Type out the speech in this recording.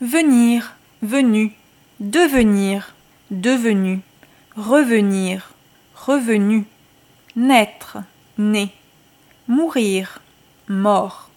venir, venu, devenir, devenu, revenir, revenu, naître, né, mourir, mort.